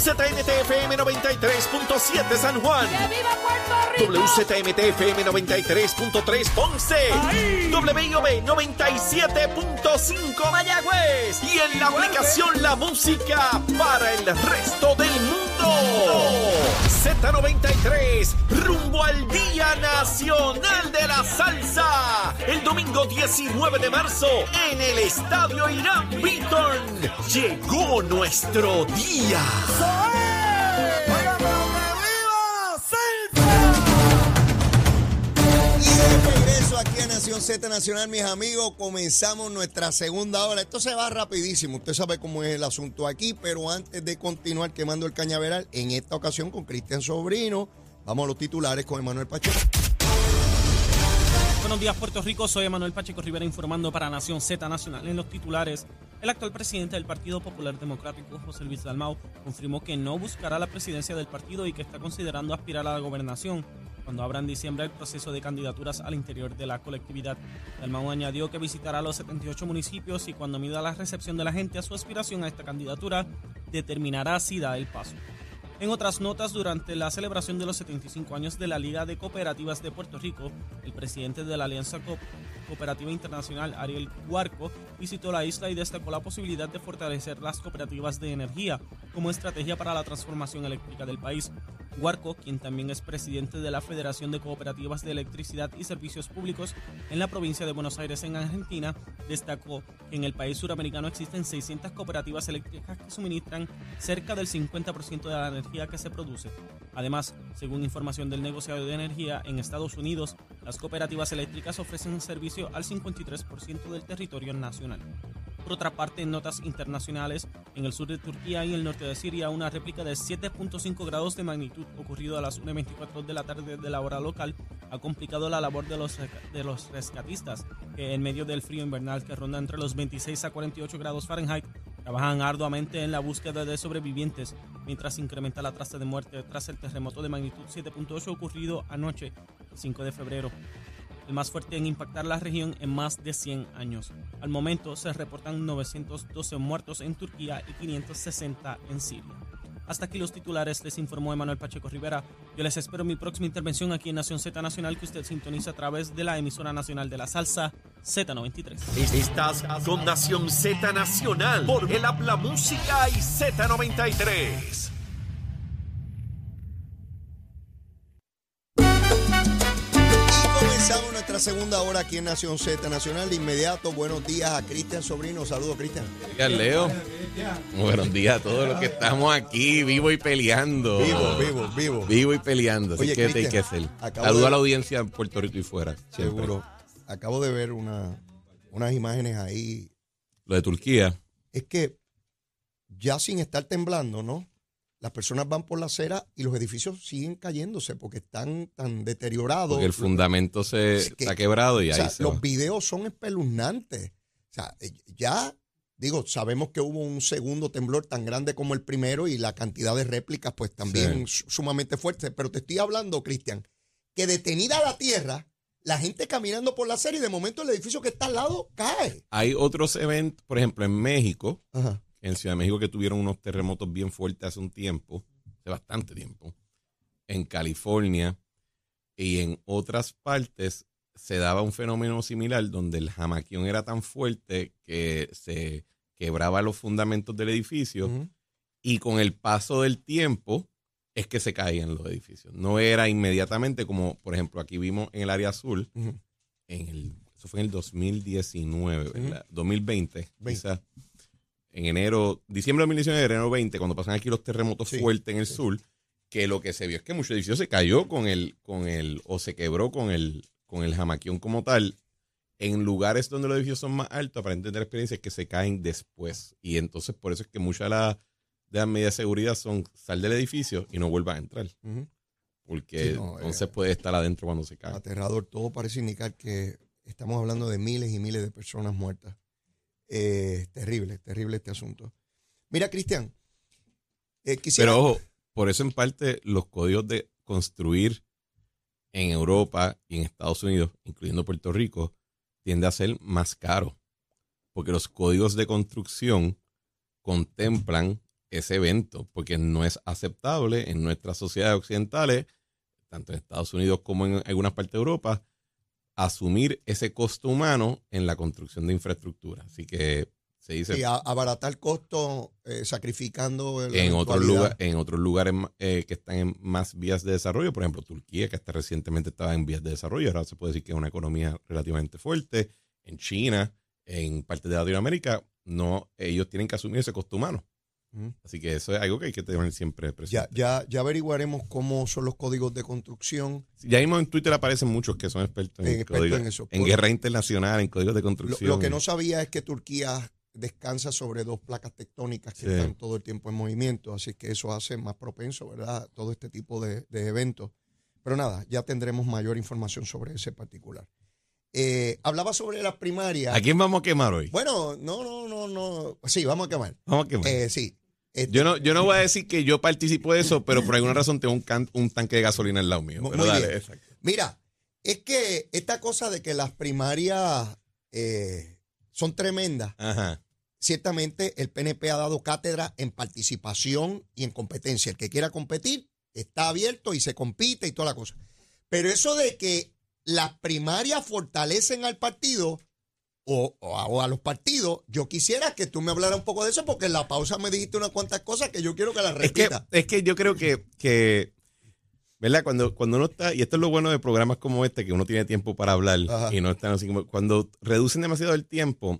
WZMTFM 93.7 San Juan. ¡Que viva Puerto Rico! WZMTFM 93.3 Ponce. WIOB 97.5 Mayagüez. Y en la aplicación La Música para el resto del mundo. Z93, rumbo al Día Nacional de la Salsa. El domingo 19 de marzo en el Estadio Irán Beaton. Llegó nuestro día. Regreso aquí a Nación Z Nacional, mis amigos, comenzamos nuestra segunda hora. Esto se va rapidísimo, usted sabe cómo es el asunto aquí, pero antes de continuar quemando el cañaveral, en esta ocasión con Cristian Sobrino, vamos a los titulares con Emanuel Pacheco. Buenos días, Puerto Rico. Soy Emanuel Pacheco Rivera informando para Nación Z Nacional. En los titulares, el actual presidente del Partido Popular Democrático, José Luis Dalmau, confirmó que no buscará la presidencia del partido y que está considerando aspirar a la gobernación cuando abra en diciembre el proceso de candidaturas al interior de la colectividad. Dalmau añadió que visitará los 78 municipios y cuando mida la recepción de la gente a su aspiración a esta candidatura, determinará si da el paso. En otras notas, durante la celebración de los 75 años de la Liga de Cooperativas de Puerto Rico, el presidente de la Alianza Co- Cooperativa Internacional, Ariel Huarco, visitó la isla y destacó la posibilidad de fortalecer las cooperativas de energía como estrategia para la transformación eléctrica del país. Huarco, quien también es presidente de la Federación de Cooperativas de Electricidad y Servicios Públicos en la provincia de Buenos Aires, en Argentina, destacó que en el país suramericano existen 600 cooperativas eléctricas que suministran cerca del 50% de la energía que se produce. Además, según información del negociado de energía en Estados Unidos, las cooperativas eléctricas ofrecen servicio al 53% del territorio nacional. Por otra parte, en notas internacionales, en el sur de Turquía y el norte de Siria, una réplica de 7.5 grados de magnitud ocurrido a las 1.24 de la tarde de la hora local ha complicado la labor de los, de los rescatistas, que en medio del frío invernal que ronda entre los 26 a 48 grados Fahrenheit, trabajan arduamente en la búsqueda de sobrevivientes, mientras incrementa la tasa de muerte tras el terremoto de magnitud 7.8 ocurrido anoche, el 5 de febrero el más fuerte en impactar la región en más de 100 años. Al momento se reportan 912 muertos en Turquía y 560 en Siria. Hasta aquí los titulares, les informó Emanuel Pacheco Rivera. Yo les espero mi próxima intervención aquí en Nación Z Nacional que usted sintoniza a través de la emisora nacional de la salsa Z93. Estás con Nación Z Nacional por el Habla Música y Z93. Segunda hora aquí en Nación Z Nacional. De inmediato, buenos días a Cristian Sobrino. Saludos, Cristian. días, Leo. Buenos días a todos los que estamos aquí, vivo y peleando. Vivo, vivo, vivo. Vivo y peleando. Así Oye, que hay que hacer. acabo Saludo de- a la audiencia en Puerto Rico y fuera. siempre. Seguro. Acabo de ver una, unas imágenes ahí. Lo de Turquía. Es que ya sin estar temblando, ¿no? Las personas van por la acera y los edificios siguen cayéndose porque están tan deteriorados. Porque el fundamento se Es que- está quebrado y O ahí se los va. videos son espeluznantes. O sea, eh, ya, digo, sabemos que hubo un segundo temblor tan grande como el primero y la cantidad de réplicas, pues también su- sumamente fuerte. Pero te estoy hablando, Cristian, que detenida la tierra, la gente caminando por la acera y de momento el edificio que está al lado cae. Hay otros eventos, por ejemplo, en México, Ajá. En Ciudad de México, que tuvieron unos terremotos bien fuertes hace un tiempo, hace bastante tiempo. En California y en otras partes se daba un fenómeno similar donde el jamaquión era tan fuerte que se quebraba los fundamentos del edificio y con el paso del tiempo es que se caían los edificios. No era inmediatamente como, por ejemplo, aquí vimos en el área azul, en el, eso fue en el 2019, ¿verdad? 2020, Veinte. quizás. En enero, diciembre de 2019, enero 20, cuando pasan aquí los terremotos Sí, fuertes en el sí. sur, que lo que se vio es que muchos edificios se cayó con el, con el, o se quebró con el, con el jamaquión como tal. En lugares donde los edificios son más altos, para entender experiencias que se caen después. Y entonces por eso es que muchas de las, de las medidas de seguridad son sal del edificio y no vuelvas a entrar. Porque Sí, no, entonces eh, puede estar adentro cuando se cae. Aterrador. Todo parece indicar que estamos hablando de miles y miles de personas muertas. Eh, terrible, terrible este asunto. Mira, Cristian, eh, quisiera... Pero ojo, por eso en parte los códigos de construir en Europa y en Estados Unidos, incluyendo Puerto Rico, tiende a ser más caro. Porque los códigos de construcción contemplan ese evento, porque no es aceptable en nuestras sociedades occidentales, tanto en Estados Unidos como en algunas partes de Europa, asumir ese costo humano en la construcción de infraestructura. Así que se dice... Y a- abaratar costo eh, sacrificando el- en otros, lugar- en otros lugares eh, que están en más vías de desarrollo, por ejemplo, Turquía, que hasta recientemente estaba en vías de desarrollo, ahora se puede decir que es una economía relativamente fuerte, en China, en partes de Latinoamérica, no, ellos tienen que asumir ese costo humano. Así que eso es algo que hay que tener siempre Ya, presente. ya, ya averiguaremos cómo son los códigos de construcción. Ya, mismo en Twitter aparecen muchos que son expertos en, expertos códigos- en eso. en guerra internacional, en códigos de Lo, construcción. lo que no sabía es que Turquía descansa sobre dos placas tectónicas que Sí. están todo el tiempo en movimiento, así que eso hace más propenso, ¿verdad? Todo este tipo de, de eventos. Pero nada, ya tendremos mayor información sobre ese particular. Eh, hablaba sobre las primarias. ¿A quién vamos a quemar hoy? Bueno, no, no, no, no. Sí, vamos a quemar. Vamos a quemar. Eh, sí. Este, Yo no, yo no voy a decir que yo participo de eso, pero por alguna razón tengo un, can- un tanque de gasolina al lado mío. Muy- Pero muy dale, bien. exacto. Mira, es que esta cosa de que las primarias eh, son tremendas, Ajá. ciertamente el PNP ha dado cátedra en participación y en competencia. El que quiera competir está abierto y se compite y toda la cosa. Pero eso de que las primarias fortalecen al partido o, o a, o a los partidos, yo quisiera que tú me hablaras un poco de eso porque en la pausa me dijiste unas cuantas cosas que yo quiero que las Es que, repita. es que yo creo que, que ¿verdad? Cuando, cuando uno está, y esto es lo bueno de programas como este, que uno tiene tiempo para hablar Ajá. y no están así como, cuando reducen demasiado el tiempo,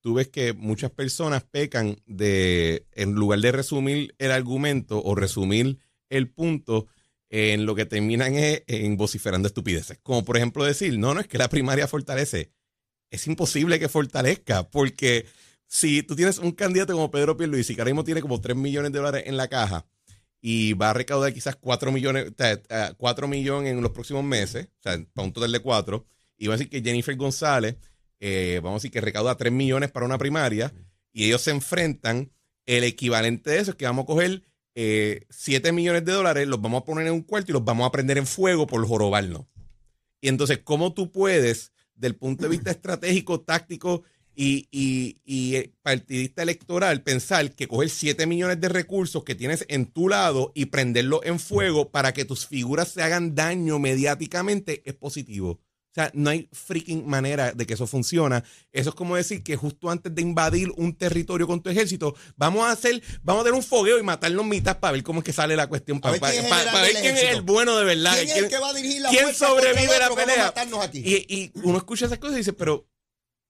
tú ves que muchas personas pecan de, en lugar de resumir el argumento o resumir el punto, en lo que terminan es en vociferando estupideces. Como por ejemplo decir, no, no es que la primaria fortalece. Es imposible que fortalezca, porque si tú tienes un candidato como Pedro Pierluisi, que ahora mismo tiene como 3 millones de dólares en la caja, y va a recaudar quizás 4 millones, o sea, eh, 4 millones en los próximos meses, o sea, para un total de 4, y va a decir que Jennifer González, eh, vamos a decir que recauda 3 millones para una primaria, y ellos se enfrentan, el equivalente de eso es que vamos a coger eh, 7 millones de dólares, los vamos a poner en un cuarto y los vamos a prender en fuego por jorobarnos. Y entonces, ¿cómo tú puedes, del punto de vista estratégico, táctico y, y- y, eh, partidista electoral, pensar que coger 7 millones de recursos que tienes en tu lado y prenderlos en fuego para que tus figuras se hagan daño mediáticamente es positivo? O sea, no hay freaking manera de que eso funciona. Eso es como decir que justo antes de invadir un territorio con tu ejército, vamos a hacer, vamos a tener un fogueo y matarnos mitad para ver cómo es que sale la cuestión. Para, quién para- para ver quién es el bueno de verdad. ¿Quién es el que va a dirigir la ¿Quién sobrevive la pelea? aquí. Y, y uno escucha esas cosas y dice, pero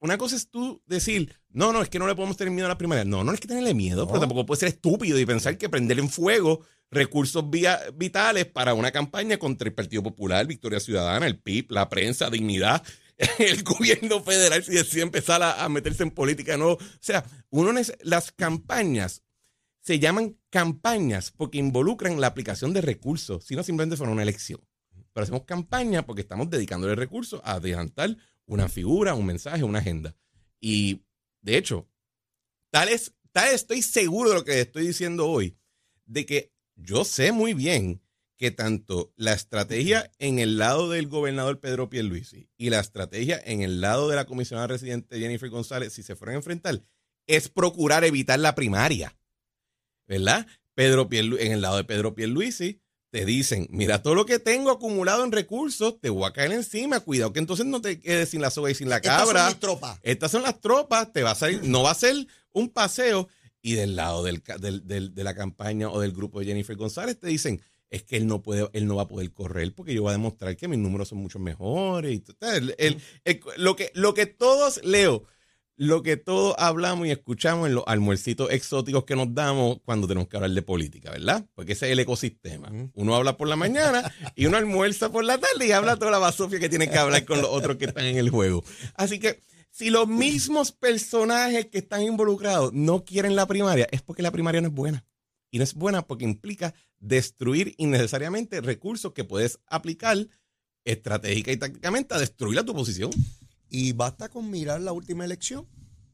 una cosa es tú decir, no, no, es que no le podemos tener miedo a la primaria. No, no es que tenerle miedo, pero tampoco puede ser estúpido y pensar que prender en fuego recursos via- vitales para una campaña contra el Partido Popular, Victoria Ciudadana, el PIB, la prensa, Dignidad, el gobierno federal, si decide empezar a, meterse en política nuevo. O sea, uno las campañas se llaman campañas porque involucran la aplicación de recursos, si no simplemente fuera una elección. Pero hacemos campaña porque estamos dedicándole recursos a adelantar una figura, un mensaje, una agenda. Y de hecho, tal es, tal estoy seguro de lo que estoy diciendo hoy, de que yo sé muy bien que tanto la estrategia en el lado del gobernador Pedro Pierluisi y la estrategia en el lado de la comisionada residente Jennifer González, si se fueran a enfrentar, es procurar evitar la primaria. ¿Verdad? Pedro Pierlu- en el lado de Pedro Pierluisi, te dicen, mira todo lo que tengo acumulado en recursos, te voy a caer encima, cuidado que entonces no te quedes sin la soga y sin la Estas son cabra. mis tropas. Estas son las tropas, te va a salir, no va a ser un paseo. Y del lado del, del- del- de la campaña o del grupo de Jennifer González te dicen, es que él no puede, él no va a poder correr porque yo voy a demostrar que mis números son mucho mejores. Y el- el- lo, que, lo que todos, Leo, lo que todos hablamos y escuchamos en los almuercitos exóticos que nos damos cuando tenemos que hablar de política, ¿verdad? Porque ese es el ecosistema. Uno habla por la mañana y uno almuerza por la tarde y habla toda la basofia que tiene que hablar con los otros que están en el juego. Así que si los mismos personajes que están involucrados no quieren la primaria, es porque la primaria no es buena. Y no es buena porque implica destruir innecesariamente recursos que puedes aplicar estratégica y tácticamente a destruir a tu posición. Y basta con mirar la última elección,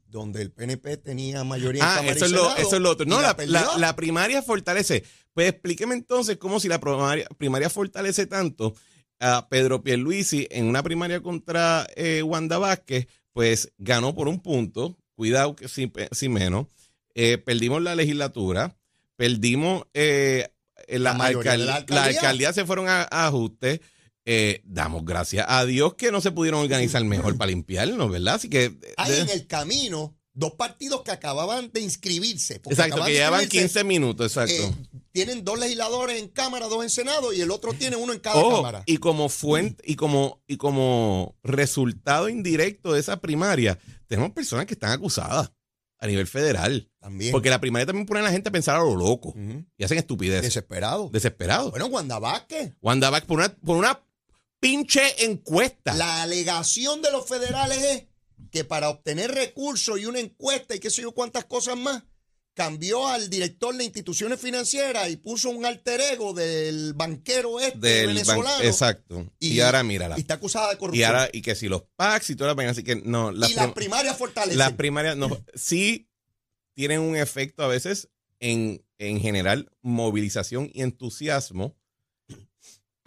donde el PNP tenía mayoría en Ah, y eso es, lo, eso es lo otro. No, la, perdió. la- la primaria fortalece. Pues explíqueme entonces cómo si la primaria, primaria fortalece tanto a Pedro Pierluisi en una primaria contra eh, Wanda Vázquez, pues ganó por un punto, cuidado que sin, sin menos, Eh, perdimos la legislatura, perdimos eh, la, La mayoría alcal- de la la alcaldía. alcaldía. se fueron a, a ajustes. Eh, damos gracias a Dios que no se pudieron organizar mejor para limpiarnos, ¿verdad? Así que. eh, Hay en el camino dos partidos que acababan de inscribirse. porque exacto, que llevan inscribirse, 15 minutos, exacto. eh, tienen dos legisladores en Cámara, dos en Senado y el otro tiene uno en cada Cámara. y como fuente, y como, y como resultado indirecto de esa primaria, tenemos personas que están acusadas a nivel federal. También. Porque la primaria también pone a la gente a pensar a lo loco y hacen estupidez. Desesperado. Desesperado. Bueno, Wanda Vázquez. Wanda Vázquez por una, por una pinche encuesta. La alegación de los federales es que para obtener recursos y una encuesta y qué sé yo cuántas cosas más, cambió al director de instituciones financieras y puso un alter ego del banquero este del ban- venezolano. Exacto. Y, Y- ahora mírala. Y está acusada de Y corrupción. ahora, y que si los PACs y todas las vainas, así que no. y Las, las prim- primarias fortalecen. las primarias no, sí tienen un efecto a veces en, en general movilización y entusiasmo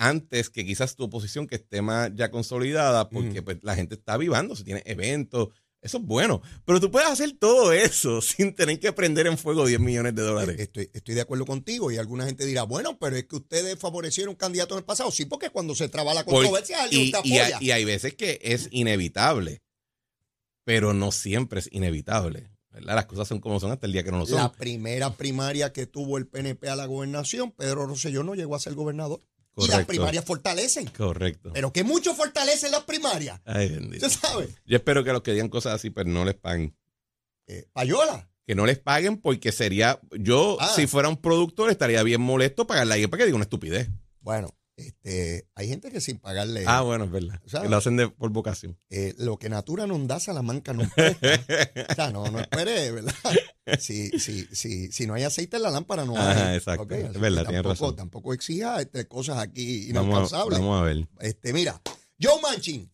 antes que quizás tu oposición que esté más ya consolidada porque pues, la gente está avivando, se tiene eventos, eso es bueno. Pero tú puedes hacer todo eso sin tener que prender en fuego 10 millones de dólares. Estoy, estoy de acuerdo contigo y alguna gente dirá, bueno, pero es que ustedes favorecieron un candidato en el pasado. Sí, porque cuando se traba la controversia, alguien y, y apoya. hay, y hay veces que es inevitable, pero no siempre es inevitable. ¿verdad? Las cosas son como son hasta el día que no lo son. La primera primaria que tuvo el PNP a la gobernación, Pedro Rosselló no llegó a ser gobernador. Y las primarias fortalecen. Correcto. Pero que mucho fortalecen las primarias. Ay, bendito. ¿Usted sabe? Yo espero que los que digan cosas así, pues no les paguen. Eh, Payola. Que no les paguen porque sería. Yo, Ah. si fuera un productor, estaría bien molesto pagarle a alguien para que diga una estupidez. Bueno, este, hay gente que sin pagarle ah, bueno, es verdad. ¿sabes? Que lo hacen de, por vocación. eh, lo que Natura no da, Salamanca no presta. o sea, no, no espere, ¿verdad? Si, si, si, si no hay aceite en la lámpara, no hay. Ajá, exacto. Ok, Es verdad, tienes tampoco, razón. Tampoco exija este, cosas aquí Vamos a, inalcanzables. vamos a ver. Este, mira, Joe Manchin,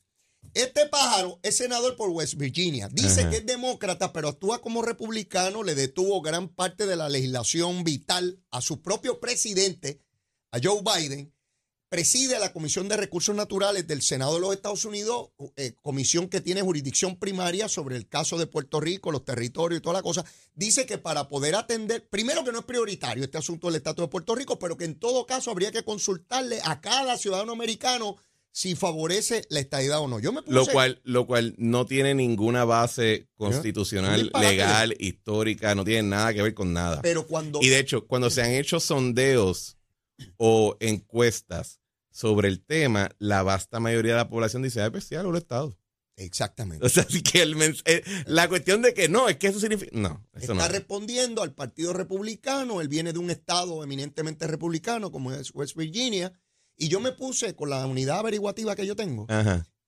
este pájaro es senador por West Virginia. Dice Ajá. que es demócrata, pero actúa como republicano. Le detuvo gran parte de la legislación vital a su propio presidente, a Joe Biden. Preside la Comisión de Recursos Naturales del Senado de los Estados Unidos, eh, comisión que tiene jurisdicción primaria sobre el caso de Puerto Rico, los territorios y toda la cosa. Dice que para poder atender, primero que no es prioritario este asunto del estatus de Puerto Rico, pero que en todo caso habría que consultarle a cada ciudadano americano si favorece la estadidad o no. Yo me puse, Lo cual, lo cual no tiene ninguna base constitucional, legal, histórica, no tiene nada que ver con nada. pero cuando Y de hecho, cuando se han hecho sondeos o encuestas sobre el tema, la vasta mayoría de la población dice, ay, pues sí, el Estado. exactamente O sea, así que el eh, la cuestión de que no, es que eso significa... No, eso está no. respondiendo al Partido Republicano. Él viene de un estado eminentemente republicano como es West Virginia. Y yo me puse con la unidad averiguativa que yo tengo,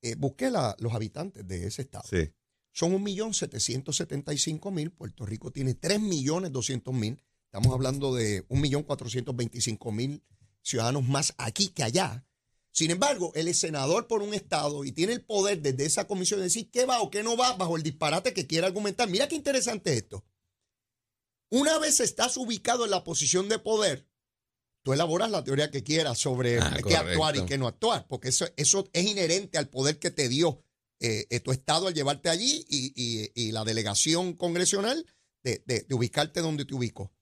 eh, busqué la- los habitantes de ese estado. sí. Son 1.775.000. Puerto Rico tiene 3.200.000. Estamos hablando de 1.425.000 ciudadanos más aquí que allá. Sin embargo, él es senador por un estado y tiene el poder desde esa comisión de decir qué va o qué no va bajo el disparate que quiera argumentar. Mira qué interesante esto. Una vez estás ubicado en la posición de poder, tú elaboras la teoría que quieras sobre Ah, qué actuar y qué no actuar, porque eso, eso es inherente al poder que te dio eh, eh, tu estado al llevarte allí y, y- y la delegación congresional de, de- de ubicarte donde te ubico.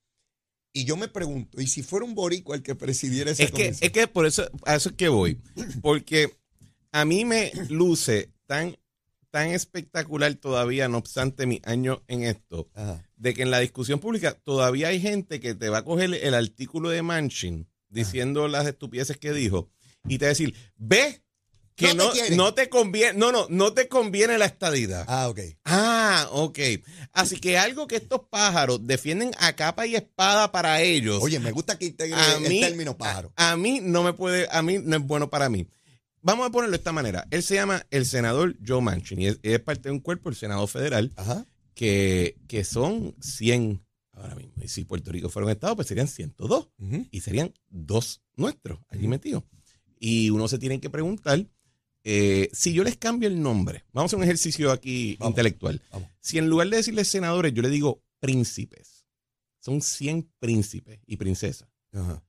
Y yo me pregunto, ¿y si fuera un boricua el que presidiera esa Es que, comisión? es que por eso, a eso es que voy. Porque a mí me luce tan, tan espectacular todavía, no obstante mi año en esto, Ajá. de que en la discusión pública todavía hay gente que te va a coger el artículo de Manchin diciendo las estupideces que dijo y te va a decir, ve que No te no, quieren. no te conviene, no, no, no te conviene la estadidad. Ah, ok. Ah, ok. Así que algo que estos pájaros defienden a capa y espada para ellos. Oye, me gusta que integre a el mí, término pájaro. A, a mí no me puede, a mí no es bueno para mí. Vamos a ponerlo de esta manera. Él se llama el senador Joe Manchin y es, es parte de un cuerpo, el Senado Federal, Ajá. que, que son 100 ahora mismo. Y si Puerto Rico fuera un estado, pues serían 102 Ujú. y serían dos nuestros allí metidos. Y uno se tiene que preguntar eh, si yo les cambio el nombre. Vamos a un ejercicio aquí Vamos, intelectual. vamos. Si en lugar de decirles senadores, yo le digo príncipes. Son 100 príncipes y princesas. Ajá.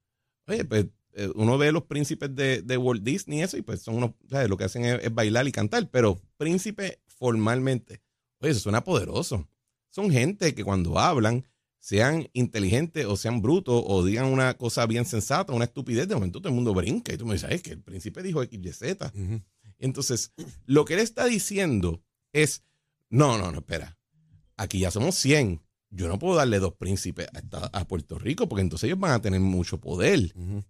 Oye, pues eh, uno ve los príncipes de, de Walt Disney y eso, y pues son unos, ¿sabes? Lo que hacen es, es bailar y cantar, pero príncipe formalmente. Oye, eso suena poderoso. Son gente que cuando hablan sean inteligentes o sean brutos o digan una cosa bien sensata, una estupidez, de momento todo el mundo brinca y tú me dices, es que el príncipe dijo XYZ. Entonces, lo que él está diciendo es, no, no, no, espera, aquí ya somos 100. Yo no puedo darle dos príncipes a, Puerto Rico porque entonces ellos van a tener mucho poder.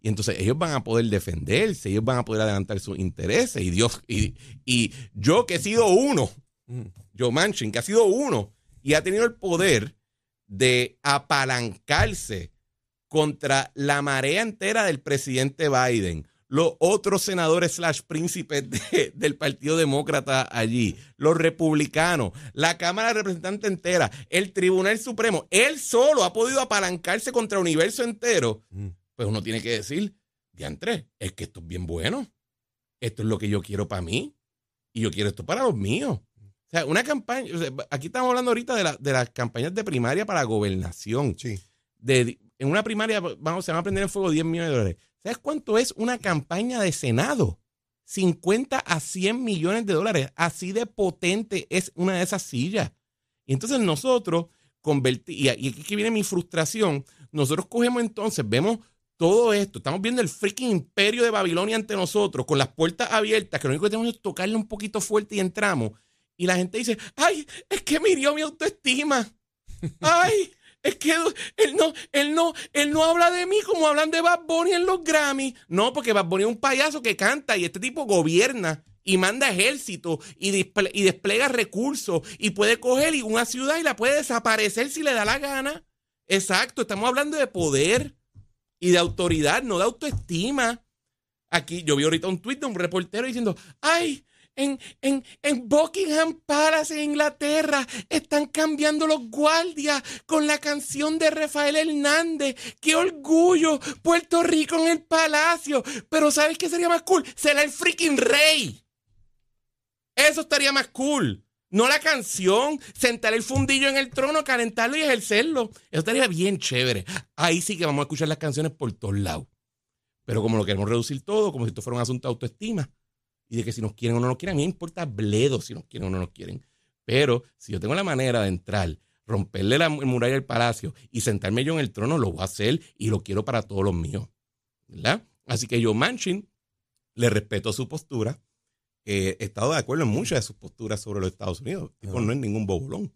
Y entonces ellos van a poder defenderse, ellos van a poder adelantar sus intereses. Y Dios, y, y yo que he sido uno, yo Manchin, que ha sido uno y ha tenido el poder de apalancarse contra la marea entera del presidente Biden, los otros senadores slash príncipes del Partido Demócrata allí, los republicanos, la Cámara de Representantes entera, el Tribunal Supremo, él solo ha podido apalancarse contra el universo entero, mm. pues uno tiene que decir, diantre, es que esto es bien bueno, esto es lo que yo quiero para mí y yo quiero esto para los míos. O sea, una campaña, aquí estamos hablando ahorita de, de, las campañas de primaria para gobernación. Sí. De, en una primaria vamos, se van a prender en fuego 10 millones de dólares. ¿Sabes cuánto es una campaña de Senado? 50 a 100 millones de dólares. Así de potente es una de esas sillas. Y entonces nosotros, convertimos, y aquí viene mi frustración, nosotros cogemos entonces, vemos todo esto, estamos viendo el freaking imperio de Babilonia ante nosotros, con las puertas abiertas, que lo único que tenemos es tocarle un poquito fuerte y entramos. Y la gente dice, ay, es que me hirió mi autoestima. Ay, es que él no, él no, él no habla de mí como hablan de Bad Bunny en los Grammy. No, porque Bad Bunny es un payaso que canta y este tipo gobierna y manda ejército y, y despliega recursos y puede coger una ciudad y la puede desaparecer si le da la gana. Exacto, estamos hablando de poder y de autoridad, no de autoestima. Aquí yo vi ahorita un tuit de un reportero diciendo, ay, en, en, Buckingham Palace, en Inglaterra, están cambiando los guardias con la canción de Rafael Hernández. ¡Qué orgullo! Puerto Rico en el palacio. Pero ¿sabes qué sería más cool? Será el freaking rey. Eso estaría más cool. No la canción, sentar el fundillo en el trono, calentarlo y ejercerlo. Eso estaría bien chévere. Ahí sí que vamos a escuchar las canciones por todos lados. Pero como lo queremos reducir todo, como si esto fuera un asunto de autoestima, y de que si nos quieren o no nos quieren, a mí me importa bledo si nos quieren o no nos quieren. Pero si yo tengo la manera de entrar, romperle la muralla del palacio y sentarme yo en el trono, lo voy a hacer y lo quiero para todos los míos. ¿Verdad? Así que yo, Manchin, le respeto su postura. he estado de acuerdo en muchas de sus posturas sobre los Estados Unidos. Tipo, no es ningún bobolón.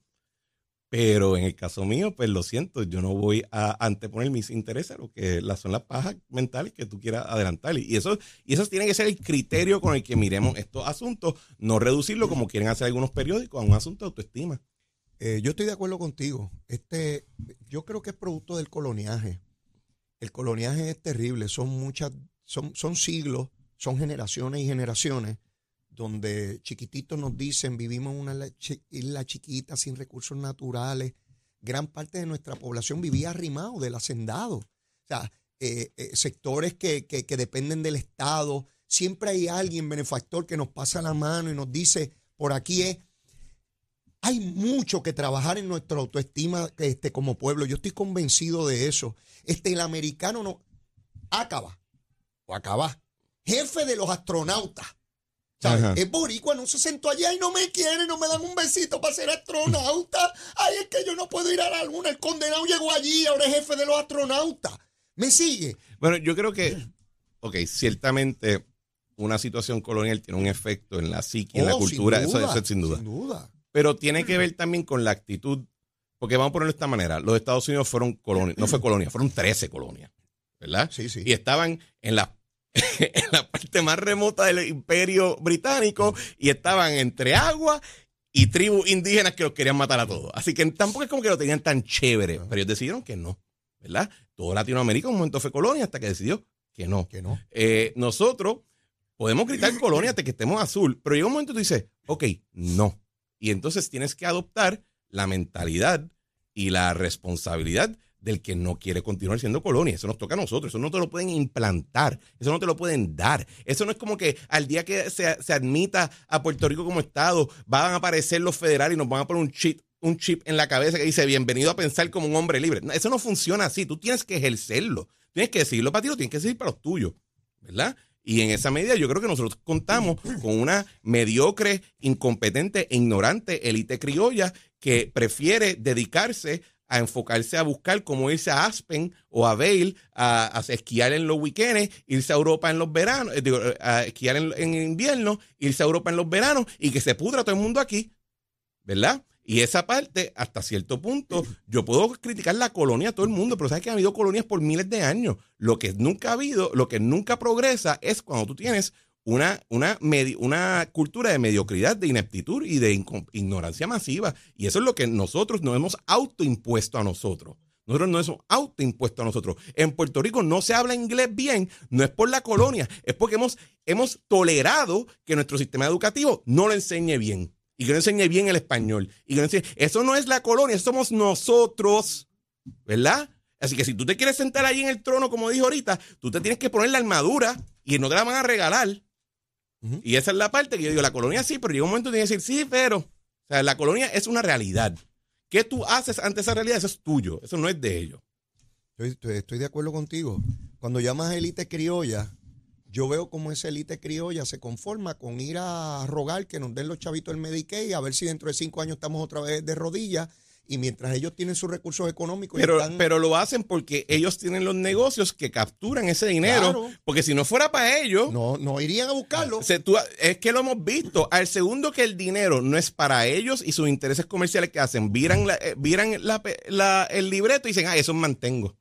Pero en el caso mío, pues lo siento, yo no voy a anteponer mis intereses a lo que son las pajas mentales que tú quieras adelantar. Y eso, y eso tiene que ser el criterio con el que miremos estos asuntos, no reducirlo como quieren hacer algunos periódicos a un asunto de autoestima. Eh, yo estoy de acuerdo contigo. Este, yo creo que es producto del coloniaje. El coloniaje es terrible, son muchas, son, son siglos, son generaciones y generaciones donde chiquititos nos dicen vivimos en una isla chiquita sin recursos naturales. Gran parte de nuestra población vivía arrimado del hacendado. O sea, eh, eh, sectores que, dependen del Estado. Siempre hay alguien benefactor que nos pasa la mano y nos dice, por aquí es. Hay mucho que trabajar en nuestra autoestima este, como pueblo. Yo estoy convencido de eso. Este, el americano no acaba o acaba. Jefe de los astronautas es boricua, no se sentó allá y no me quiere, no me dan un besito para ser astronauta. Ay, es que yo no puedo ir a la luna. El condenado llegó allí, ahora es jefe de los astronautas. ¿Me sigue? Bueno, yo creo que, ok, ciertamente una situación colonial tiene un efecto en la psique, en la oh, cultura, eso, es sin duda. Sin duda. Pero tiene que ver también con la actitud, porque vamos a ponerlo de esta manera, los Estados Unidos fueron colonias, no fue colonia, fueron 13 colonias, ¿verdad? Sí, sí. Y estaban en las en la parte más remota del imperio británico y estaban entre agua y tribus indígenas que los querían matar a todos. Así que tampoco es como que lo tenían tan chévere, pero ellos decidieron que no, ¿verdad? Todo Latinoamérica en un momento fue colonia hasta que decidió que no. Que no. Eh, nosotros podemos gritar colonia hasta que estemos azul, pero llega un momento y tú dices, ok, no. Y entonces tienes que adoptar la mentalidad y la responsabilidad del que no quiere continuar siendo colonia. Eso nos toca a nosotros. Eso no te lo pueden implantar. Eso no te lo pueden dar. Eso no es como que al día que se, admita a Puerto Rico como Estado, van a aparecer los federales y nos van a poner un chip, un chip en la cabeza que dice bienvenido a pensar como un hombre libre. eso no funciona así. Tú tienes que ejercerlo. Tienes que decirlo para ti, lo tienes que decir para los tuyos. ¿Verdad? Y en esa medida yo creo que nosotros contamos con una mediocre, incompetente e ignorante élite criolla que prefiere dedicarse a enfocarse a buscar cómo irse a Aspen o a Vail a, esquiar en los weekends, irse a Europa en los veranos, eh, digo, a esquiar en, en, invierno, irse a Europa en los veranos y que se pudra todo el mundo aquí, ¿verdad? Y esa parte, hasta cierto punto, yo puedo criticar la colonia a todo el mundo, pero sabes que ha habido colonias por miles de años. Lo que nunca ha habido, lo que nunca progresa es cuando tú tienes una, una, una cultura de mediocridad, de ineptitud y de ignorancia masiva. Y eso es lo que nosotros nos hemos autoimpuesto a nosotros. Nosotros no hemos autoimpuesto a nosotros. En Puerto Rico no se habla inglés bien, no es por la colonia, es porque hemos, hemos tolerado que nuestro sistema educativo no lo enseñe bien y que no enseñe bien el español. Y que eso no es la colonia, somos nosotros, ¿verdad? Así que si tú te quieres sentar ahí en el trono, como dijo ahorita, tú te tienes que poner la armadura y no te la van a regalar. Y esa es la parte que yo digo, la colonia sí, pero llega un momento de decir, sí, pero, o sea, la colonia es una realidad. ¿Qué tú haces ante esa realidad? Eso es tuyo, eso no es de ellos. Estoy, estoy de acuerdo contigo. Cuando llamas élite criolla, yo veo como esa élite criolla se conforma con ir a rogar que nos den los chavitos el Medicaid, a ver si dentro de cinco años estamos otra vez de rodillas. Y mientras ellos tienen sus recursos económicos. Pero, pero lo hacen porque ellos tienen los negocios que capturan ese dinero. Porque si no fuera para ellos. No, no irían a buscarlo. es que lo hemos visto. Al segundo que el dinero no es para ellos y sus intereses comerciales que hacen, viran, la, eh, el libreto y dicen, ah, eso mantengo.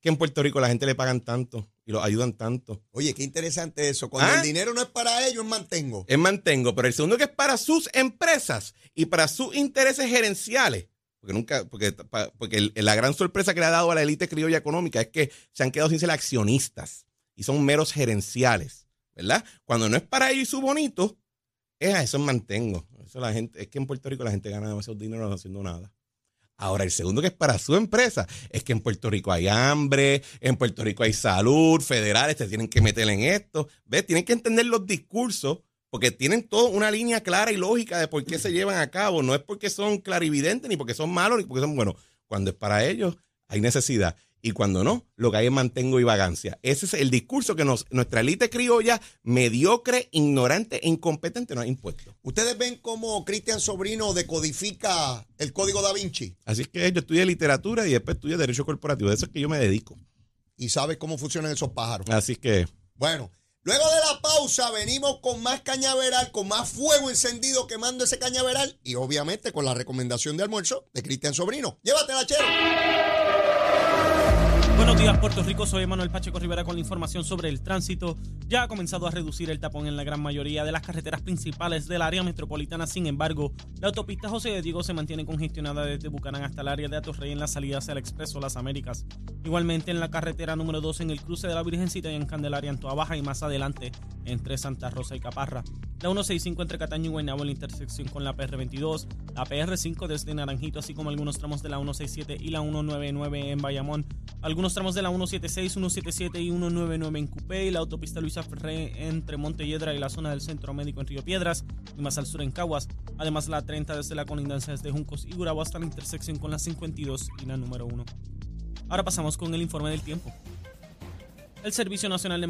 Que en Puerto Rico la gente le pagan tanto y los ayudan tanto. Oye, qué interesante eso. Cuando el ¿Ah? dinero no es para ellos, es mantengo. Es mantengo, pero el segundo que es para sus empresas y para sus intereses gerenciales. Porque nunca, porque, porque la gran sorpresa que le ha dado a la élite criolla económica es que se han quedado sin ser accionistas y son meros gerenciales, ¿verdad? Cuando no es para ellos y su bonito, es a eso mantengo. Eso la gente, es que en Puerto Rico la gente gana demasiado dinero no haciendo nada. Ahora, el segundo que es para su empresa es que en Puerto Rico hay hambre, en Puerto Rico hay salud, federales te tienen que meter en esto. ¿Ves? Tienen que entender los discursos porque tienen toda una línea clara y lógica de por qué se llevan a cabo. No es porque son clarividentes, ni porque son malos, ni porque son buenos. Cuando es para ellos, hay necesidad y cuando no, lo que hay es mantengo y vagancia. Ese es el discurso que nos, nuestra élite criolla, mediocre, ignorante e incompetente, nos ha impuesto. ¿Ustedes ven cómo Cristian Sobrino decodifica el código da Vinci? Así que yo estudié literatura y después estudié derecho corporativo. De eso es que yo me dedico. Y sabes cómo funcionan esos pájaros. Así que. Bueno. Luego de la pausa venimos con más cañaveral, con más fuego encendido quemando ese cañaveral y obviamente con la recomendación de almuerzo de Cristian Sobrino. Llévatela, chero. Buenos días, Puerto Rico. Soy Manuel Pacheco Rivera con la información sobre el tránsito. Ya ha comenzado a reducir el tapón en la gran mayoría de las carreteras principales del área metropolitana. Sin embargo, la autopista José de Diego se mantiene congestionada desde Bucanán hasta el área de Atorrey en la salida hacia el Expreso Las Américas. Igualmente en la carretera número 2 en el cruce de la Virgencita y en Candelaria en Toa Baja y más adelante entre Santa Rosa y Caparra. La 165 entre Cataño y Guaynabo en la intersección con la PR22. La PR5 desde Naranjito así como algunos tramos de la 167 y la 199 en Bayamón. Algunos tramos de la 176, 177 y 199 en Cupé y la autopista Luisa Ferré entre Montelledra y la zona del Centro Médico en Río Piedras y más al sur en Caguas. Además la 30 desde la colindancia desde Juncos y Gurabo hasta la intersección con la 52 y la número 1. Ahora pasamos con el informe del tiempo. El Servicio Nacional de